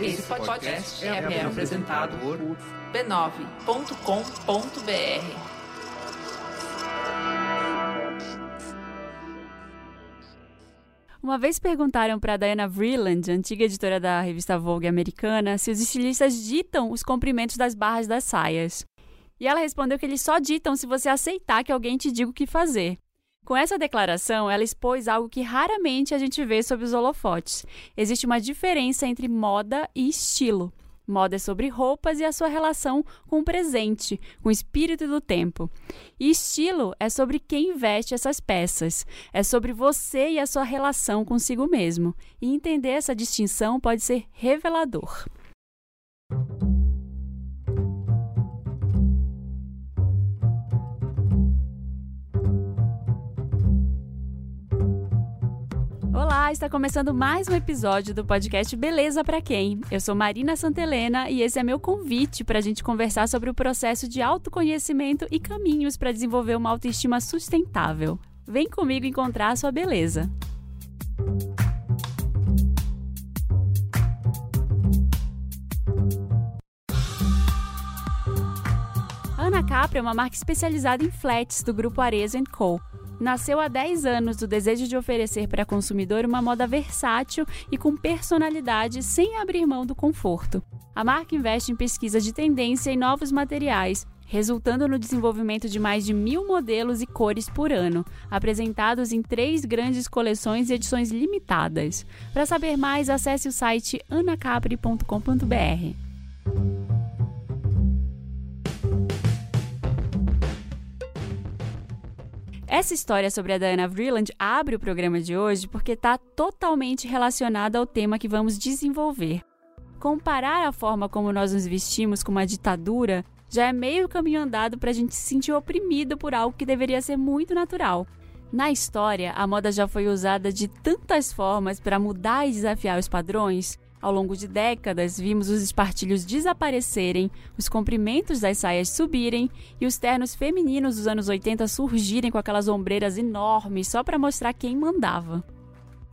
Esse podcast é, é apresentado por b9.com.br. Uma vez perguntaram para Diana Vreeland, antiga editora da revista Vogue americana, se os estilistas ditam os comprimentos das barras das saias. E ela respondeu que eles só ditam se você aceitar que alguém te diga o que fazer. Com essa declaração, ela expôs algo que raramente a gente vê sobre os holofotes. Existe uma diferença entre moda e estilo. Moda é sobre roupas e a sua relação com o presente, com o espírito do tempo. E estilo é sobre quem veste essas peças. É sobre você e a sua relação consigo mesmo. E entender essa distinção pode ser revelador. Olá, está começando mais um episódio do podcast Beleza para Quem? Eu sou Marina Santelena e esse é meu convite para a gente conversar sobre o processo de autoconhecimento e caminhos para desenvolver uma autoestima sustentável. Vem comigo encontrar a sua beleza. Ana Capri é uma marca especializada em flats do grupo Arezzo Co nasceu há 10 anos do desejo de oferecer para consumidor uma moda versátil e com personalidade sem abrir mão do conforto. A marca investe em pesquisa de tendência e novos materiais, resultando no desenvolvimento de mais de mil modelos e cores por ano, apresentados em três grandes coleções e edições limitadas. Para saber mais, acesse o site anacapri.com.br. Essa história sobre a Diana Vreeland abre o programa de hoje porque está totalmente relacionada ao tema que vamos desenvolver. Comparar a forma como nós nos vestimos com uma ditadura já é meio caminho andado para a gente se sentir oprimido por algo que deveria ser muito natural. Na história, a moda já foi usada de tantas formas para mudar e desafiar os padrões ao longo de décadas, vimos os espartilhos desaparecerem, os comprimentos das saias subirem e os ternos femininos dos anos 80 surgirem com aquelas ombreiras enormes só para mostrar quem mandava.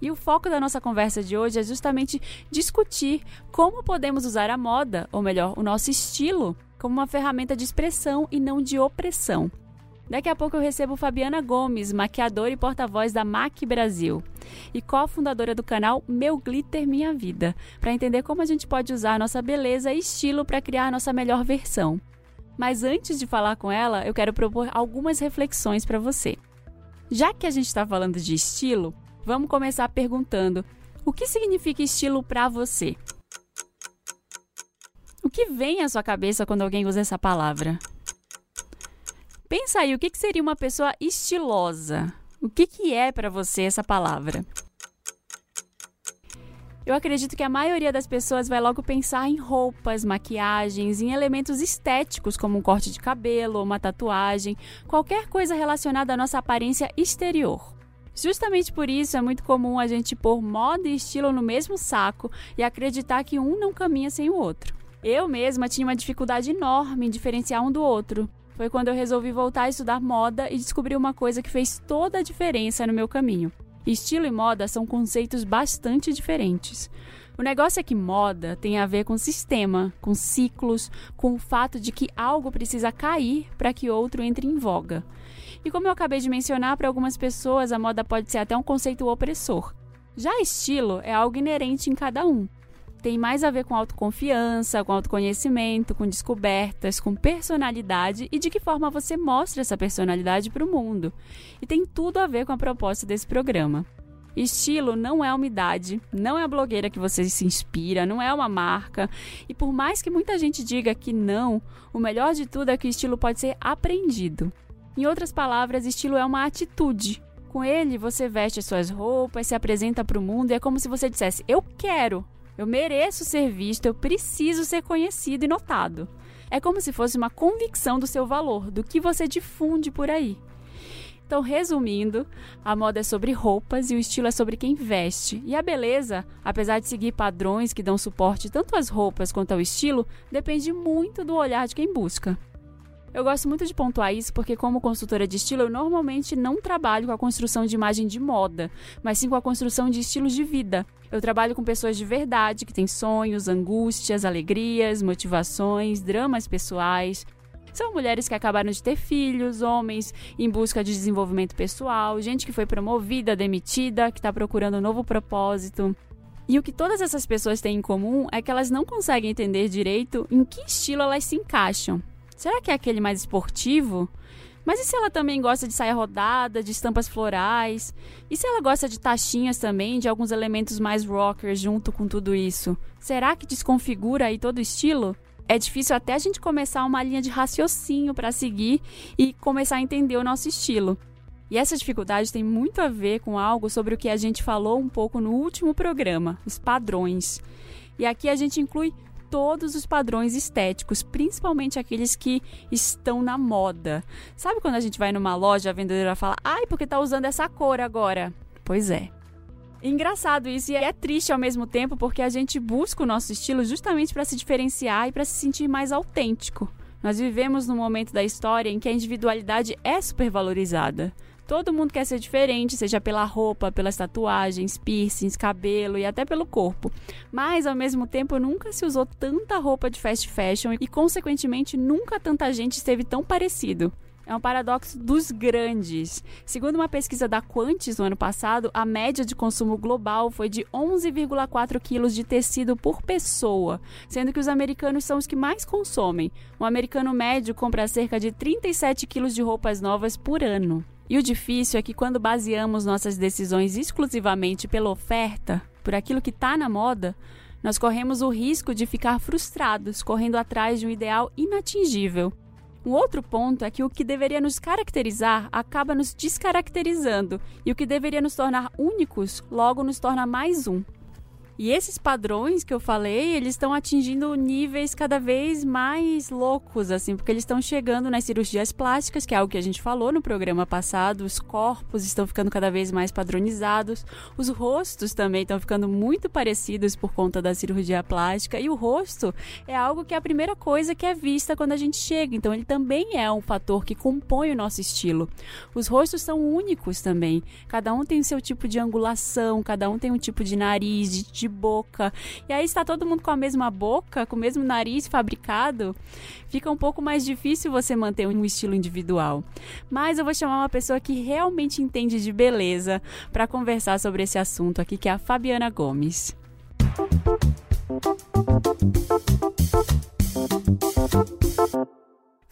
E o foco da nossa conversa de hoje é justamente discutir como podemos usar a moda, ou melhor, o nosso estilo, como uma ferramenta de expressão e não de opressão. Daqui a pouco eu recebo Fabiana Gomes, maquiadora e porta-voz da MAC Brasil e cofundadora do canal Meu Glitter Minha Vida, para entender como a gente pode usar nossa beleza e estilo para criar nossa melhor versão. Mas antes de falar com ela, eu quero propor algumas reflexões para você. Já que a gente está falando de estilo, vamos começar perguntando: o que significa estilo para você? O que vem à sua cabeça quando alguém usa essa palavra? Pensa aí, o que, que seria uma pessoa estilosa? O que, que é para você essa palavra? Eu acredito que a maioria das pessoas vai logo pensar em roupas, maquiagens, em elementos estéticos, como um corte de cabelo, uma tatuagem, qualquer coisa relacionada à nossa aparência exterior. Justamente por isso é muito comum a gente pôr moda e estilo no mesmo saco e acreditar que um não caminha sem o outro. Eu mesma tinha uma dificuldade enorme em diferenciar um do outro. Foi quando eu resolvi voltar a estudar moda e descobri uma coisa que fez toda a diferença no meu caminho. Estilo e moda são conceitos bastante diferentes. O negócio é que moda tem a ver com sistema, com ciclos, com o fato de que algo precisa cair para que outro entre em voga. E como eu acabei de mencionar, para algumas pessoas a moda pode ser até um conceito opressor. Já estilo é algo inerente em cada um tem mais a ver com autoconfiança, com autoconhecimento, com descobertas, com personalidade e de que forma você mostra essa personalidade para o mundo. E tem tudo a ver com a proposta desse programa. Estilo não é uma idade, não é a blogueira que você se inspira, não é uma marca. E por mais que muita gente diga que não, o melhor de tudo é que o estilo pode ser aprendido. Em outras palavras, estilo é uma atitude. Com ele, você veste as suas roupas, se apresenta para o mundo e é como se você dissesse: Eu quero, eu mereço ser visto, eu preciso ser conhecido e notado. É como se fosse uma convicção do seu valor, do que você difunde por aí. Então, resumindo, a moda é sobre roupas e o estilo é sobre quem veste. E a beleza, apesar de seguir padrões que dão suporte tanto às roupas quanto ao estilo, depende muito do olhar de quem busca. Eu gosto muito de pontuar isso porque, como consultora de estilo, eu normalmente não trabalho com a construção de imagem de moda, mas sim com a construção de estilos de vida. Eu trabalho com pessoas de verdade que têm sonhos, angústias, alegrias, motivações, dramas pessoais. São mulheres que acabaram de ter filhos, homens em busca de desenvolvimento pessoal, gente que foi promovida, demitida, que está procurando um novo propósito. E o que todas essas pessoas têm em comum é que elas não conseguem entender direito em que estilo elas se encaixam. Será que é aquele mais esportivo? Mas e se ela também gosta de saia rodada, de estampas florais? E se ela gosta de taxinhas também, de alguns elementos mais rockers junto com tudo isso? Será que desconfigura aí todo o estilo? É difícil até a gente começar uma linha de raciocínio para seguir e começar a entender o nosso estilo. E essa dificuldade tem muito a ver com algo sobre o que a gente falou um pouco no último programa, os padrões. E aqui a gente inclui todos os padrões estéticos, principalmente aqueles que estão na moda. Sabe quando a gente vai numa loja, a vendedora fala: "Ai, porque tá usando essa cor agora?" Pois é. Engraçado isso e é triste ao mesmo tempo porque a gente busca o nosso estilo justamente para se diferenciar e para se sentir mais autêntico. Nós vivemos num momento da história em que a individualidade é supervalorizada. Todo mundo quer ser diferente, seja pela roupa, pelas tatuagens, piercings, cabelo e até pelo corpo. Mas, ao mesmo tempo, nunca se usou tanta roupa de fast fashion e, consequentemente, nunca tanta gente esteve tão parecido. É um paradoxo dos grandes. Segundo uma pesquisa da Quantis no ano passado, a média de consumo global foi de 11,4 quilos de tecido por pessoa, sendo que os americanos são os que mais consomem. Um americano médio compra cerca de 37 quilos de roupas novas por ano. E o difícil é que quando baseamos nossas decisões exclusivamente pela oferta, por aquilo que está na moda, nós corremos o risco de ficar frustrados, correndo atrás de um ideal inatingível. Um outro ponto é que o que deveria nos caracterizar acaba nos descaracterizando, e o que deveria nos tornar únicos logo nos torna mais um. E esses padrões que eu falei, eles estão atingindo níveis cada vez mais loucos, assim, porque eles estão chegando nas cirurgias plásticas, que é algo que a gente falou no programa passado. Os corpos estão ficando cada vez mais padronizados, os rostos também estão ficando muito parecidos por conta da cirurgia plástica. E o rosto é algo que é a primeira coisa que é vista quando a gente chega, então ele também é um fator que compõe o nosso estilo. Os rostos são únicos também, cada um tem o seu tipo de angulação, cada um tem um tipo de nariz, de de boca. E aí está todo mundo com a mesma boca, com o mesmo nariz fabricado, fica um pouco mais difícil você manter um estilo individual. Mas eu vou chamar uma pessoa que realmente entende de beleza para conversar sobre esse assunto aqui, que é a Fabiana Gomes.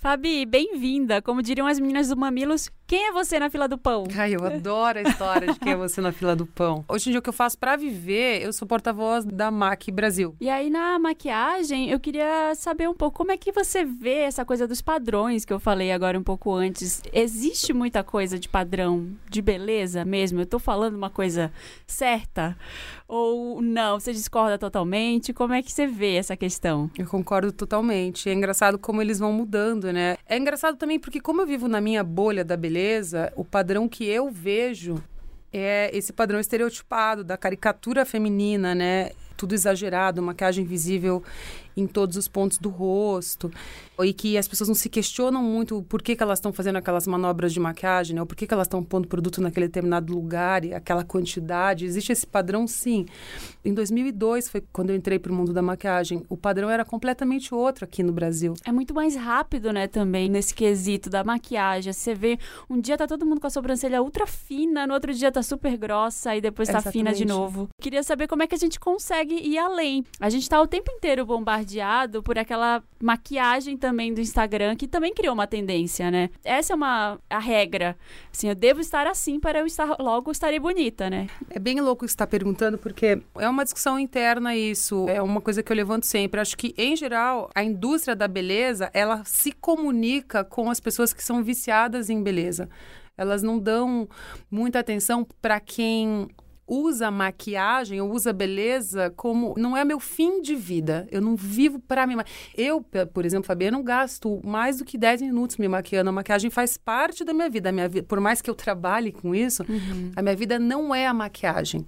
Fabi, bem-vinda. Como diriam as meninas do Mamilos, quem é você na fila do pão? Ai, eu adoro a história de quem é você na fila do pão. Hoje em dia, o que eu faço para viver, eu sou porta-voz da MAC Brasil. E aí, na maquiagem, eu queria saber um pouco como é que você vê essa coisa dos padrões que eu falei agora um pouco antes. Existe muita coisa de padrão de beleza mesmo? Eu tô falando uma coisa certa? Ou não? Você discorda totalmente? Como é que você vê essa questão? Eu concordo totalmente. É engraçado como eles vão mudando, né? É engraçado também porque, como eu vivo na minha bolha da beleza, o padrão que eu vejo é esse padrão estereotipado da caricatura feminina, né? Tudo exagerado, maquiagem visível em todos os pontos do rosto. E que as pessoas não se questionam muito por que, que elas estão fazendo aquelas manobras de maquiagem, né? Ou por que, que elas estão pondo produto naquele determinado lugar e aquela quantidade. Existe esse padrão, sim. Em 2002 foi quando eu entrei para o mundo da maquiagem. O padrão era completamente outro aqui no Brasil. É muito mais rápido, né, também, nesse quesito da maquiagem. Você vê, um dia tá todo mundo com a sobrancelha ultra fina, no outro dia tá super grossa e depois tá Exatamente. fina de novo. Queria saber como é que a gente consegue ir além. A gente tá o tempo inteiro bombardeado por aquela maquiagem também do Instagram, que também criou uma tendência, né? Essa é uma a regra. Assim, eu devo estar assim para eu estar logo estarei bonita, né? É bem louco estar perguntando, porque é uma discussão interna isso. É uma coisa que eu levanto sempre. Acho que, em geral, a indústria da beleza, ela se comunica com as pessoas que são viciadas em beleza. Elas não dão muita atenção para quem usa maquiagem ou usa beleza como não é meu fim de vida. Eu não vivo para mim. Eu, por exemplo, Fabiana, não gasto mais do que 10 minutos me maquiando. A maquiagem faz parte da minha vida. A minha vida por mais que eu trabalhe com isso, uhum. a minha vida não é a maquiagem.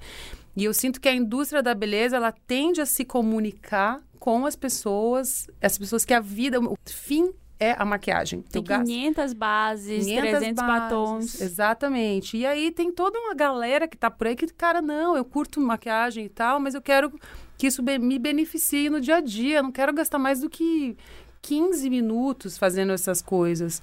E eu sinto que a indústria da beleza, ela tende a se comunicar com as pessoas, as pessoas que a vida, o fim é a maquiagem. Tem gasto 500 bases, 500 300 bases. batons. Exatamente. E aí tem toda uma galera que tá por aí que, cara, não, eu curto maquiagem e tal, mas eu quero que isso me beneficie no dia a dia. Eu não quero gastar mais do que 15 minutos fazendo essas coisas.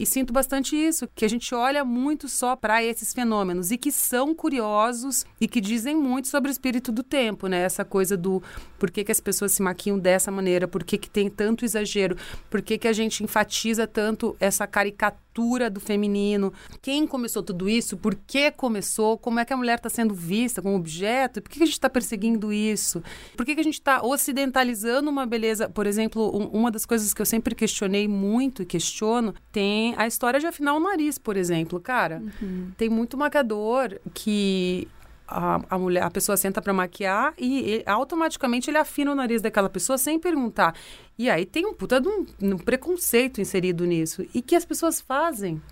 E sinto bastante isso, que a gente olha muito só para esses fenômenos e que são curiosos e que dizem muito sobre o espírito do tempo, né? Essa coisa do por que, que as pessoas se maquiam dessa maneira, por que, que tem tanto exagero, por que, que a gente enfatiza tanto essa caricatura do feminino. Quem começou tudo isso? Por que começou? Como é que a mulher está sendo vista como objeto? Por que, que a gente está perseguindo isso? Por que, que a gente está ocidentalizando uma beleza? Por exemplo, um- uma das coisas que eu sempre questionei muito e questiono tem a história de afinar o nariz, por exemplo. Cara, tem muito maquiador que a, a mulher, a pessoa senta para maquiar e automaticamente ele afina o nariz daquela pessoa sem perguntar. E aí tem um puta de um, um preconceito inserido nisso e que as pessoas fazem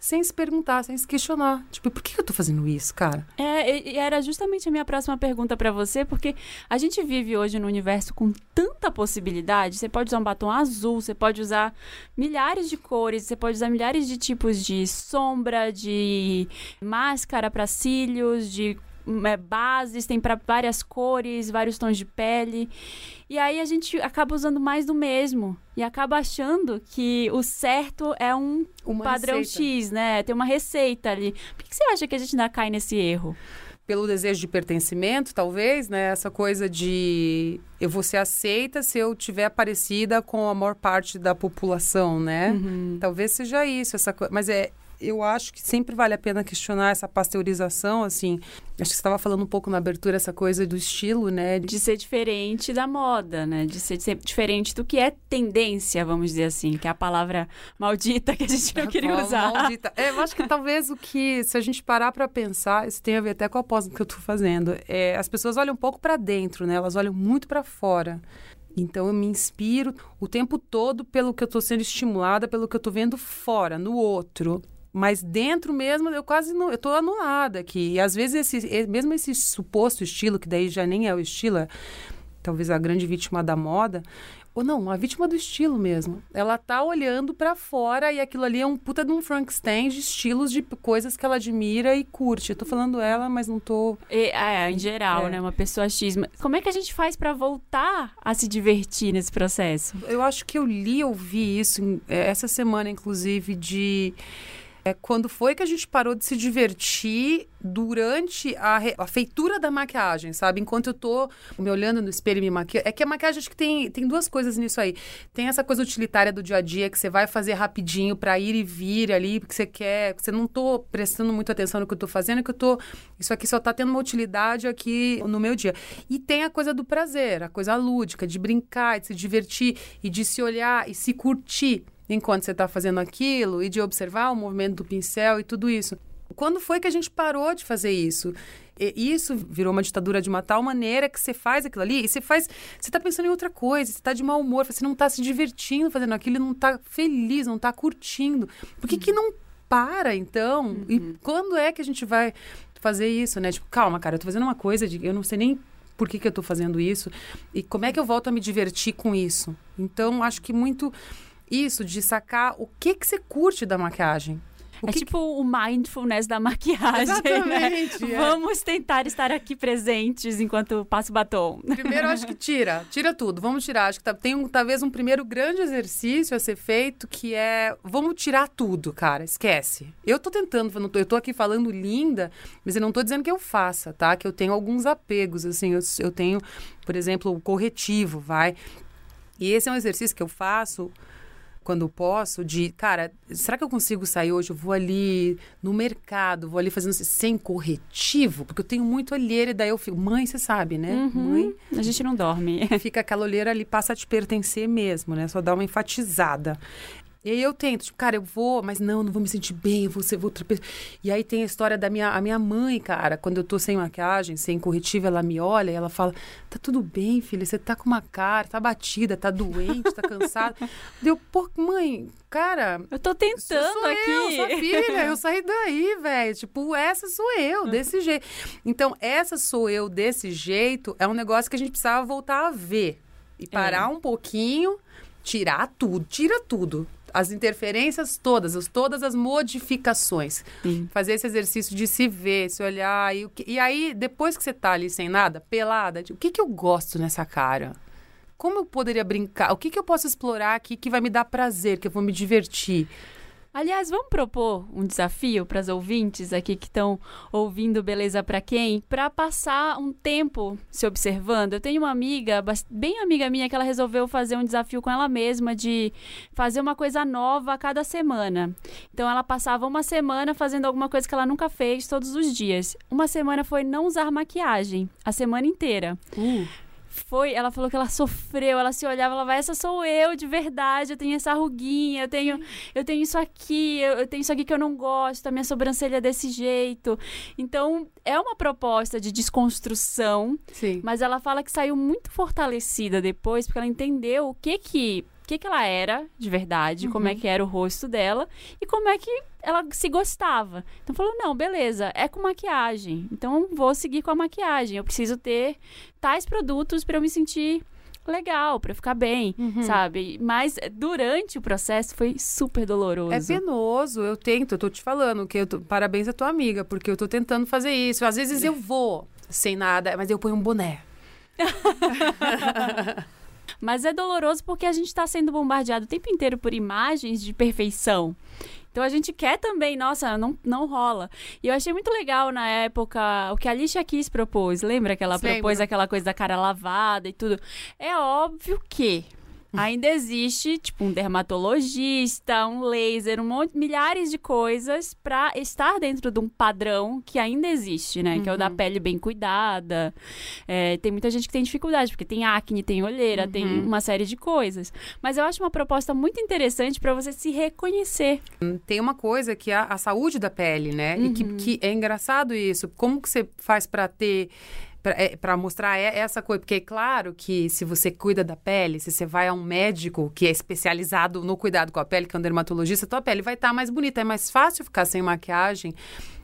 sem se perguntar, sem se questionar. Tipo, por que eu tô fazendo isso, cara? É, era justamente a minha próxima pergunta pra você, porque a gente vive hoje num universo com tanta possibilidade. Você pode usar um batom azul, você pode usar milhares de cores, você pode usar milhares de tipos de sombra, de máscara pra cílios, de bases, tem pra várias cores, vários tons de pele. E aí a gente acaba usando mais do mesmo e acaba achando que o certo é um Uma padrão receita. X, né? Tem uma receita ali. Por que você acha que a gente ainda cai nesse erro? Pelo desejo de pertencimento, talvez, né? Essa coisa de eu vou ser aceita se eu tiver parecida com a maior parte da população, né? Talvez seja isso, essa coisa. Mas é, eu acho que sempre vale a pena questionar essa pasteurização, assim. Acho que você estava falando um pouco na abertura essa coisa do estilo, né? De- De ser diferente da moda, né? De ser, ser diferente do que é tendência, vamos dizer assim, que é a palavra maldita que a gente não queria Mal- usar. maldita. É, eu acho que talvez o que, se a gente parar para pensar, isso tem a ver até com a pós que eu tô fazendo. É, as pessoas olham um pouco para dentro, né? Elas olham muito para fora. Então eu me inspiro o tempo todo pelo que eu tô sendo estimulada, pelo que eu tô vendo fora, no outro. Mas dentro mesmo, eu quase não, eu tô anulada aqui. E às vezes esse, mesmo esse suposto estilo, que daí já nem é o estilo, é talvez a grande vítima da moda, ou não, a vítima do estilo mesmo. Ela tá olhando pra fora e aquilo ali é um puta de um Frankenstein de estilos de coisas que ela admira e curte. Eu tô falando ela, mas não tô. E, é, em geral, É. né? Uma pessoa X. Como é que a gente faz pra voltar a se divertir nesse processo? Eu acho que eu li, ouvi isso é, essa semana, inclusive, de. É, quando foi que a gente parou de se divertir durante a, re- a feitura da maquiagem, sabe? Enquanto eu tô me olhando no espelho e me maquiando. É que a maquiagem acho que tem, tem duas coisas nisso aí. Tem essa coisa utilitária do dia a dia que você vai fazer rapidinho pra ir e vir ali, porque você quer. Você não tô prestando muita atenção no que eu tô fazendo, que eu tô. Isso aqui só tá tendo uma utilidade aqui no meu dia. E tem a coisa do prazer, a coisa lúdica, de brincar, de se divertir e de se olhar e se curtir enquanto você está fazendo aquilo e de observar o movimento do pincel e tudo isso. Quando foi que a gente parou de fazer isso? E isso virou uma ditadura de uma tal maneira que você faz aquilo ali e você faz. Você está pensando em outra coisa, você está de mau humor, você não está se divertindo fazendo aquilo, não está feliz, não está curtindo. Por que, que não para, então? E quando é que a gente vai fazer isso, né? Tipo, calma, cara, eu tô fazendo uma coisa de. Eu não sei nem por que, que eu tô fazendo isso e como é que eu volto a me divertir com isso. Então, acho que muito isso de sacar o que que você curte da maquiagem. O é que tipo o mindfulness da maquiagem, Exatamente, né? é. Vamos tentar estar aqui presentes enquanto passo batom. Primeiro, acho que tira. Tira tudo. Vamos tirar. Acho que tá- tem um, talvez um primeiro grande exercício a ser feito, que é... Vamos tirar tudo, cara. Esquece. Eu tô tentando, eu, não tô, eu tô aqui falando linda, mas eu não tô dizendo que eu faça, tá? Que eu tenho alguns apegos, assim. Eu, eu tenho, por exemplo, o corretivo, vai. E esse é um exercício que eu faço quando posso, de, cara, será que eu consigo sair hoje? Eu vou ali no mercado, vou ali fazendo sem corretivo, porque eu tenho muito olheira, e daí eu fico, mãe, você sabe, né? Mãe, A gente não dorme. fica aquela olheira ali, passa a te pertencer mesmo, né? Só dá uma enfatizada. E aí eu tento, tipo, cara, eu vou, mas não, não vou me sentir bem, eu vou ser outra pessoa. E aí tem a história da minha, a minha mãe, cara, quando eu tô sem maquiagem, sem corretivo, ela me olha e ela fala: tá tudo bem, filha, você tá com uma cara, tá batida, tá doente, tá cansada. Deu, pô, mãe, cara, Eu tô tentando sou aqui. eu, sua filha, eu saí daí, velho. Tipo, essa sou eu, desse jeito. Então, essa sou eu desse jeito é um negócio que a gente precisava voltar a ver. E parar um pouquinho tirar tudo, tira tudo. As interferências todas, as, todas as modificações. Sim. Fazer esse exercício de se ver, se olhar. E, e aí, depois que você tá ali sem nada, pelada, tipo, o que, que eu gosto nessa cara? Como eu poderia brincar? O que, que eu posso explorar aqui que vai me dar prazer, que eu vou me divertir? Aliás, vamos propor um desafio para as ouvintes aqui que estão ouvindo Beleza para quem, para passar um tempo se observando. Eu tenho uma amiga, bem amiga minha, que ela resolveu fazer um desafio com ela mesma de fazer uma coisa nova a cada semana. Então ela passava uma semana fazendo alguma coisa que ela nunca fez todos os dias. Uma semana foi não usar maquiagem, a semana inteira. Foi, ela falou que ela sofreu, ela se olhava, ela vai, essa sou eu de verdade, eu tenho essa ruguinha, eu tenho, eu tenho isso aqui, eu, eu tenho isso aqui que eu não gosto, a minha sobrancelha é desse jeito. Então, é uma proposta de desconstrução, Sim. mas ela fala que saiu muito fortalecida depois, porque ela entendeu o que que, que, que ela era de verdade, como é que era o rosto dela e como é que ela se gostava. Então falou: não, beleza, é com maquiagem. Então vou seguir com a maquiagem. Eu preciso ter tais produtos para eu me sentir legal, para ficar bem, sabe? Mas durante o processo foi super doloroso. É penoso, eu tento, eu tô te falando que eu tô- parabéns à tua amiga, porque eu tô tentando fazer isso. Às vezes eu vou sem nada, mas eu ponho um boné. Mas é doloroso porque a gente está sendo bombardeado o tempo inteiro por imagens de perfeição. Então a gente quer também, nossa, não, não rola. E eu achei muito legal na época o que a Alicia Keys propôs. Lembra que ela propôs aquela coisa da cara lavada e tudo? É óbvio que ainda existe, tipo, um dermatologista, um laser, um monte, milhares de coisas para estar dentro de um padrão que ainda existe, né? Que é o da pele bem cuidada. É, tem muita gente que tem dificuldade, porque tem acne, tem olheira, tem uma série de coisas. Mas eu acho uma proposta muito interessante para você se reconhecer. Tem uma coisa que é a, saúde da pele, né? E que, que é engraçado isso. Como que você faz pra ter para mostrar é- essa coisa, porque é claro que se você cuida da pele, se você vai a um médico que é especializado no cuidado com a pele, que é um dermatologista, tua pele vai estar mais bonita, é mais fácil ficar sem maquiagem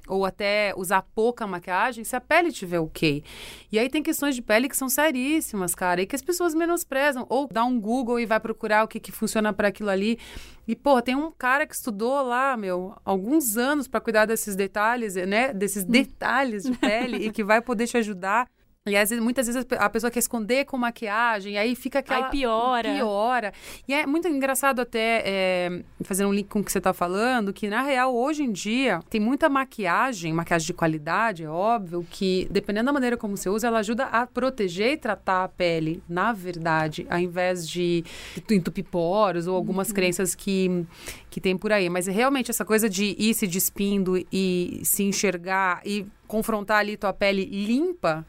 ou até usar pouca maquiagem se a pele tiver ok. E aí tem questões de pele que são seríssimas, cara, e que as pessoas menosprezam. Ou dá um Google e vai procurar o que, que funciona para aquilo ali. E, pô, tem um cara que estudou lá, meu, alguns anos para cuidar desses detalhes, né? Desses detalhes de pele e que vai poder te ajudar. E às vezes, muitas vezes a pessoa quer esconder com maquiagem, e aí fica aquela. Aí piora. Piora. E é muito engraçado até é, fazer um link com o que você está falando, que na real, hoje em dia, tem muita maquiagem, maquiagem de qualidade, é óbvio, que dependendo da maneira como você usa, ela ajuda a proteger e tratar a pele, na verdade, ao invés de entupir poros ou algumas crenças que, que tem por aí. Mas realmente essa coisa de ir se despindo e se enxergar e confrontar ali tua pele limpa,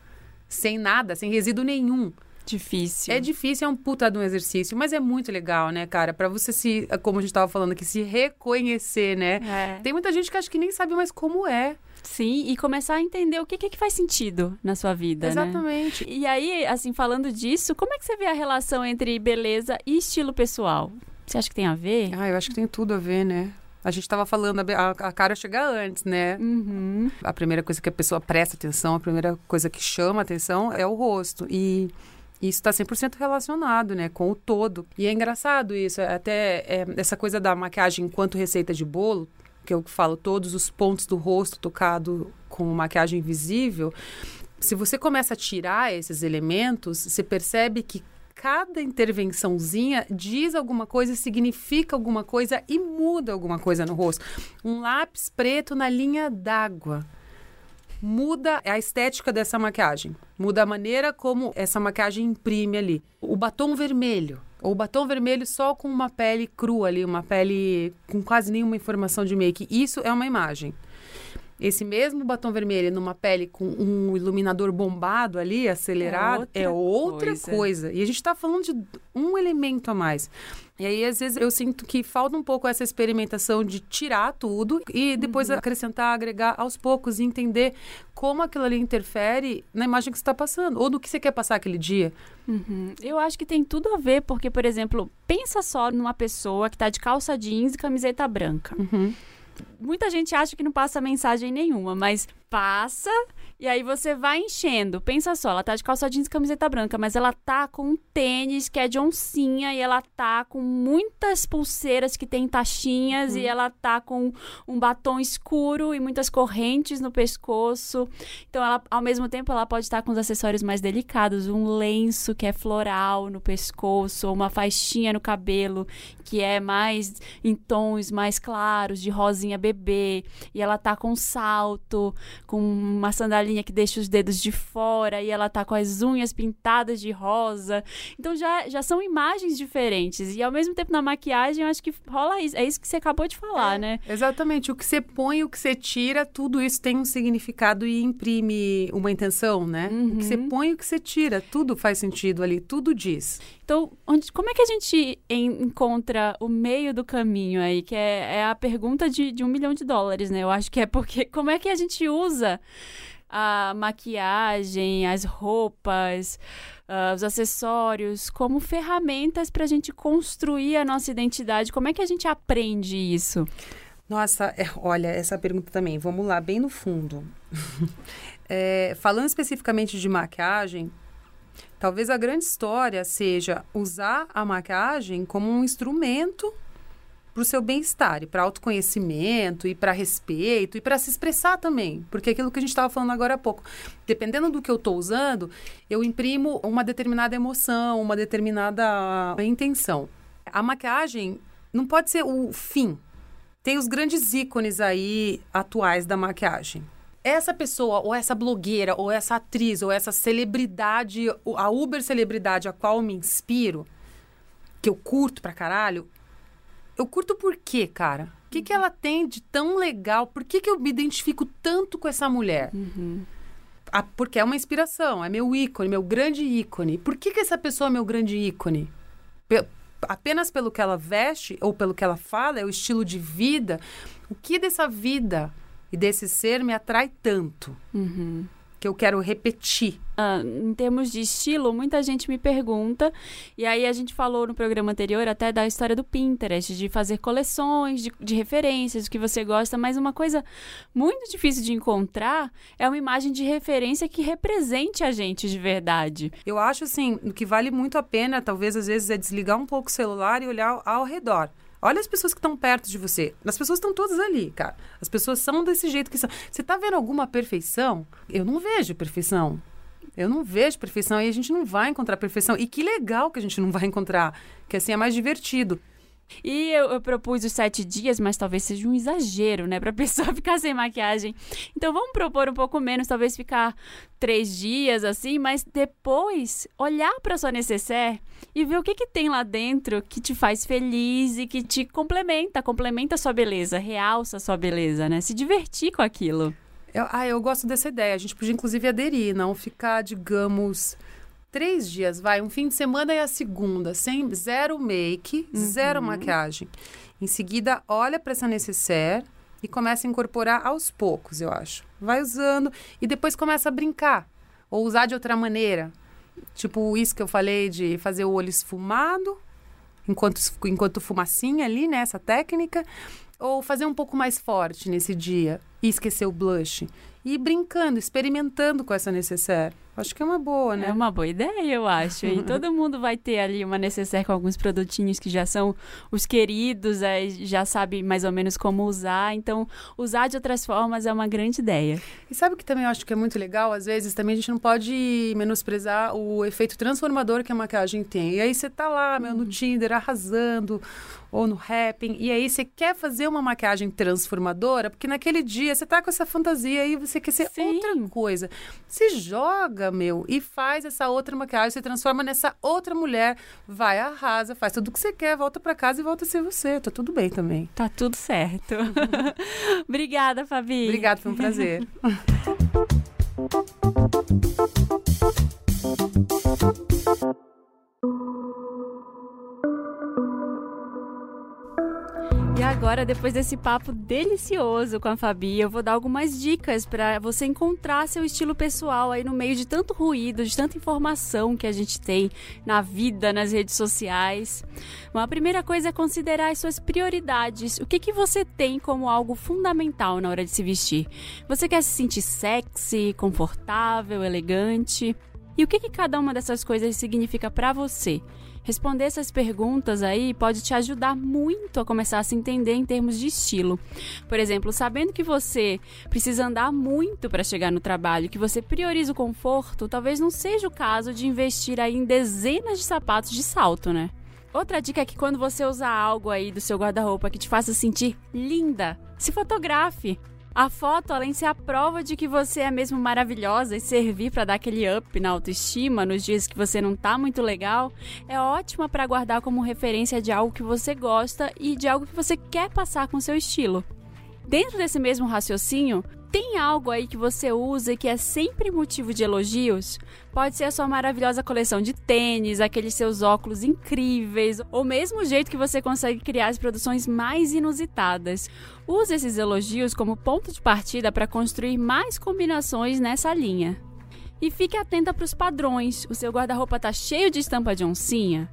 sem nada, sem resíduo nenhum. Difícil. É difícil, é um puta de um exercício, mas é muito legal, né, cara? Pra você se, como a gente tava falando aqui, se reconhecer, né? É. Tem muita gente que acha que nem sabe mais como é. Sim, e começar a entender o que, que, é que faz sentido na sua vida, né? Exatamente. E aí, assim, falando disso, como é que você vê a relação entre beleza e estilo pessoal? Você acha que tem a ver? Ah, eu acho que tem tudo a ver, né? A gente tava falando, a, a- a cara chega antes, né? Uhum. A primeira coisa que a pessoa presta atenção, a primeira coisa que chama atenção é o rosto. E isso está 100% relacionado, né, com o todo. E é engraçado isso, é até é, essa coisa da maquiagem enquanto receita de bolo, que eu falo todos os pontos do rosto tocado com maquiagem visível. Se você começa a tirar esses elementos, você percebe que cada intervençãozinha diz alguma coisa, significa alguma coisa e muda alguma coisa no rosto. Um lápis preto na linha d'água muda a estética dessa maquiagem, muda a maneira como essa maquiagem imprime ali. O batom vermelho, ou batom vermelho só com uma pele crua ali, uma pele com quase nenhuma informação de make, isso é uma imagem. Esse mesmo batom vermelho numa pele com um iluminador bombado ali, acelerado, É é outra outra, coisa. coisa. E a gente tá falando de um elemento a mais. E aí, às vezes, eu sinto que falta um pouco essa experimentação de tirar tudo e depois acrescentar, agregar aos poucos e entender como aquilo ali interfere na imagem que você está passando, ou do que você quer passar aquele dia. Uhum. Eu acho que tem tudo a ver, porque, por exemplo, pensa só numa pessoa que tá de calça jeans e camiseta branca. Muita gente acha que não passa mensagem nenhuma, mas passa e aí você vai enchendo. Pensa só, ela tá de calça jeans e camiseta branca, mas ela tá com um tênis que é de oncinha e ela tá com muitas pulseiras que tem taxinhas uhum. e ela tá com um batom escuro e muitas correntes no pescoço. Então ela ao mesmo tempo ela pode estar com os acessórios mais delicados, um lenço que é floral no pescoço, ou uma faixinha no cabelo que é mais em tons mais claros, de rosinha bebê, e ela tá com salto, com uma sandalinha que deixa os dedos de fora, e ela tá com as unhas pintadas de rosa. Então já, já são imagens diferentes. E ao mesmo tempo na maquiagem, eu acho que rola isso. É isso que você acabou de falar, é, né? Exatamente. O que você põe, o que você tira, tudo isso tem um significado e imprime uma intenção, né? Uhum. O que você uhum. põe, o que você tira, tudo faz sentido ali, tudo diz. Então, onde, como é que a gente encontra o meio do caminho aí? Que é, é a pergunta de, de um milhão de dólares, né? Eu acho que é porque como é que a gente usa a maquiagem, as roupas, uh, os acessórios como ferramentas para a gente construir a nossa identidade? Como é que a gente aprende isso? Nossa, é, olha, essa pergunta também. Vamos lá, bem no fundo. é, falando especificamente de maquiagem, Talvez a grande história seja usar a maquiagem como um instrumento para o seu bem-estar, e para autoconhecimento, e para respeito, e para se expressar também. Porque aquilo que a gente estava falando agora há pouco. Dependendo do que eu estou usando, eu imprimo uma determinada emoção, uma determinada intenção. A maquiagem não pode ser o fim. Tem os grandes ícones aí atuais da maquiagem essa pessoa, ou essa blogueira, ou essa atriz, ou essa celebridade, a Uber celebridade a qual me inspiro, que eu curto pra caralho, eu curto por quê, cara? O que, que ela tem de tão legal? Por que, que eu me identifico tanto com essa mulher? Uhum. Porque é uma inspiração, é meu ícone, meu grande ícone. Por que, que essa pessoa é meu grande ícone? Pe apenas pelo que ela veste ou pelo que ela fala, é o estilo de vida. O que dessa vida e desse ser me atrai tanto. Uhum. Que eu quero repetir. Ah, em termos de estilo, muita gente me pergunta, e aí a gente falou no programa anterior até da história do Pinterest, de fazer coleções de, de referências, do que você gosta, mas uma coisa muito difícil de encontrar é uma imagem de referência que represente a gente de verdade. Eu acho assim, o que vale muito a pena, talvez às vezes, é desligar um pouco o celular e olhar ao redor. Olha as pessoas que estão perto de você. As pessoas estão todas ali, cara. As pessoas são desse jeito que são. Você está vendo alguma perfeição? Eu não vejo perfeição. Eu não vejo perfeição e a gente não vai encontrar perfeição. E que legal que a gente não vai encontrar, que assim é mais divertido. E eu, eu, propus os sete dias, mas talvez seja um exagero, né? Pra pessoa ficar sem maquiagem. Então vamos propor um pouco menos, talvez ficar três dias assim, mas depois olhar para sua necessaire e ver o que, que tem lá dentro que te faz feliz e que te complementa, complementa a sua beleza, realça a sua beleza, né? Se divertir com aquilo. Eu, ah, eu gosto dessa ideia. A gente podia inclusive aderir, não ficar, digamos três dias, vai, um fim de semana e a segunda, sem zero make, uhum. zero maquiagem. Em seguida, olha para essa necessaire e começa a incorporar aos poucos, eu acho. Vai usando e depois começa a brincar ou usar de outra maneira. Tipo isso que eu falei de fazer o olho esfumado, enquanto, enquanto fumacinha ali, né? Essa técnica. Ou fazer um pouco mais forte nesse dia e esquecer o blush. E ir brincando, experimentando com essa necessaire. Acho que é uma boa, né? É uma boa ideia, eu acho. E todo mundo vai ter ali uma necessaire com alguns produtinhos que já são os queridos, é, já sabe mais ou menos como usar. Então, usar de outras formas é uma grande ideia. E sabe o que também eu acho que é muito legal? Às vezes também a gente não pode menosprezar o efeito transformador que a maquiagem tem. E aí você tá lá, meu, no uhum. Tinder, arrasando, ou no Rapping, e aí você quer fazer uma maquiagem transformadora, porque naquele dia você tá com essa fantasia e você quer ser Sim. outra coisa. Se joga meu, e faz essa outra maquiagem, se transforma nessa outra mulher, vai, arrasa, faz tudo o que você quer, volta para casa e volta a ser você. Tá tudo bem também. Tá tudo certo. Obrigada, Fabi. Obrigada, foi um prazer. E agora depois desse papo delicioso com a Fabi, eu vou dar algumas dicas para você encontrar seu estilo pessoal aí no meio de tanto ruído, de tanta informação que a gente tem na vida, nas redes sociais. Bom, a primeira coisa é considerar as suas prioridades. O que, que você tem como algo fundamental na hora de se vestir? Você quer se sentir sexy, confortável, elegante? E o que, que cada uma dessas coisas significa para você? Responder essas perguntas aí pode te ajudar muito a começar a se entender em termos de estilo. Por exemplo, sabendo que você precisa andar muito para chegar no trabalho, que você prioriza o conforto, talvez não seja o caso de investir aí em dezenas de sapatos de salto, né? Outra dica é que quando você usar algo aí do seu guarda-roupa que te faça sentir linda, se fotografe. A foto, além de ser a prova de que você é mesmo maravilhosa e servir para dar aquele up na autoestima nos dias que você não tá muito legal, é ótima para guardar como referência de algo que você gosta e de algo que você quer passar com seu estilo. Dentro desse mesmo raciocínio, tem algo aí que você usa e que é sempre motivo de elogios? Pode ser a sua maravilhosa coleção de tênis, aqueles seus óculos incríveis, ou mesmo o jeito que você consegue criar as produções mais inusitadas. Use esses elogios como ponto de partida para construir mais combinações nessa linha. E fique atenta para os padrões. O seu guarda-roupa está cheio de estampa de oncinha?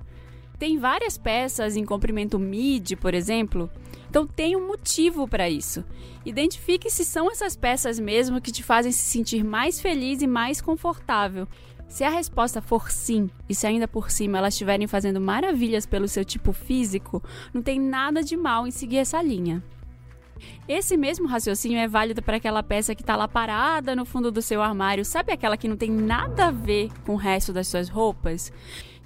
Tem várias peças em comprimento midi, por exemplo, então tem um motivo para isso. Identifique se são essas peças mesmo que te fazem se sentir mais feliz e mais confortável. Se a resposta for sim, e se ainda por cima elas estiverem fazendo maravilhas pelo seu tipo físico, não tem nada de mal em seguir essa linha. Esse mesmo raciocínio é válido para aquela peça que está lá parada no fundo do seu armário, sabe aquela que não tem nada a ver com o resto das suas roupas?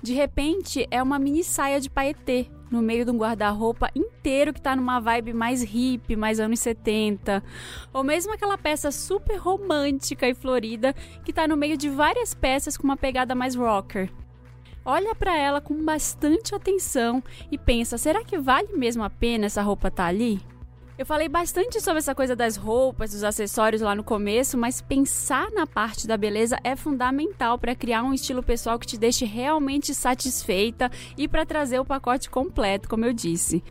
De repente, é uma mini saia de paetê no meio de um guarda-roupa inteiro que tá numa vibe mais hippie, mais anos 70. Ou mesmo aquela peça super romântica e florida que tá no meio de várias peças com uma pegada mais rocker. Olha para ela com bastante atenção e pensa: será que vale mesmo a pena essa roupa estar tá ali? Eu falei bastante sobre essa coisa das roupas, dos acessórios lá no começo, mas pensar na parte da beleza é fundamental para criar um estilo pessoal que te deixe realmente satisfeita e para trazer o pacote completo, como eu disse.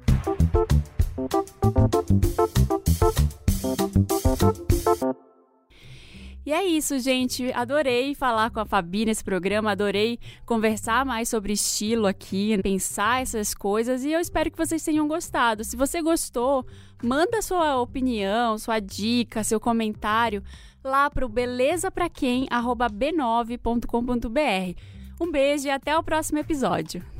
E é isso, gente. Adorei falar com a Fabi nesse programa, adorei conversar mais sobre estilo aqui, pensar essas coisas e eu espero que vocês tenham gostado. Se você gostou, manda sua opinião, sua dica, seu comentário lá para o belezapraquem@b9.com.br. Um beijo e até o próximo episódio.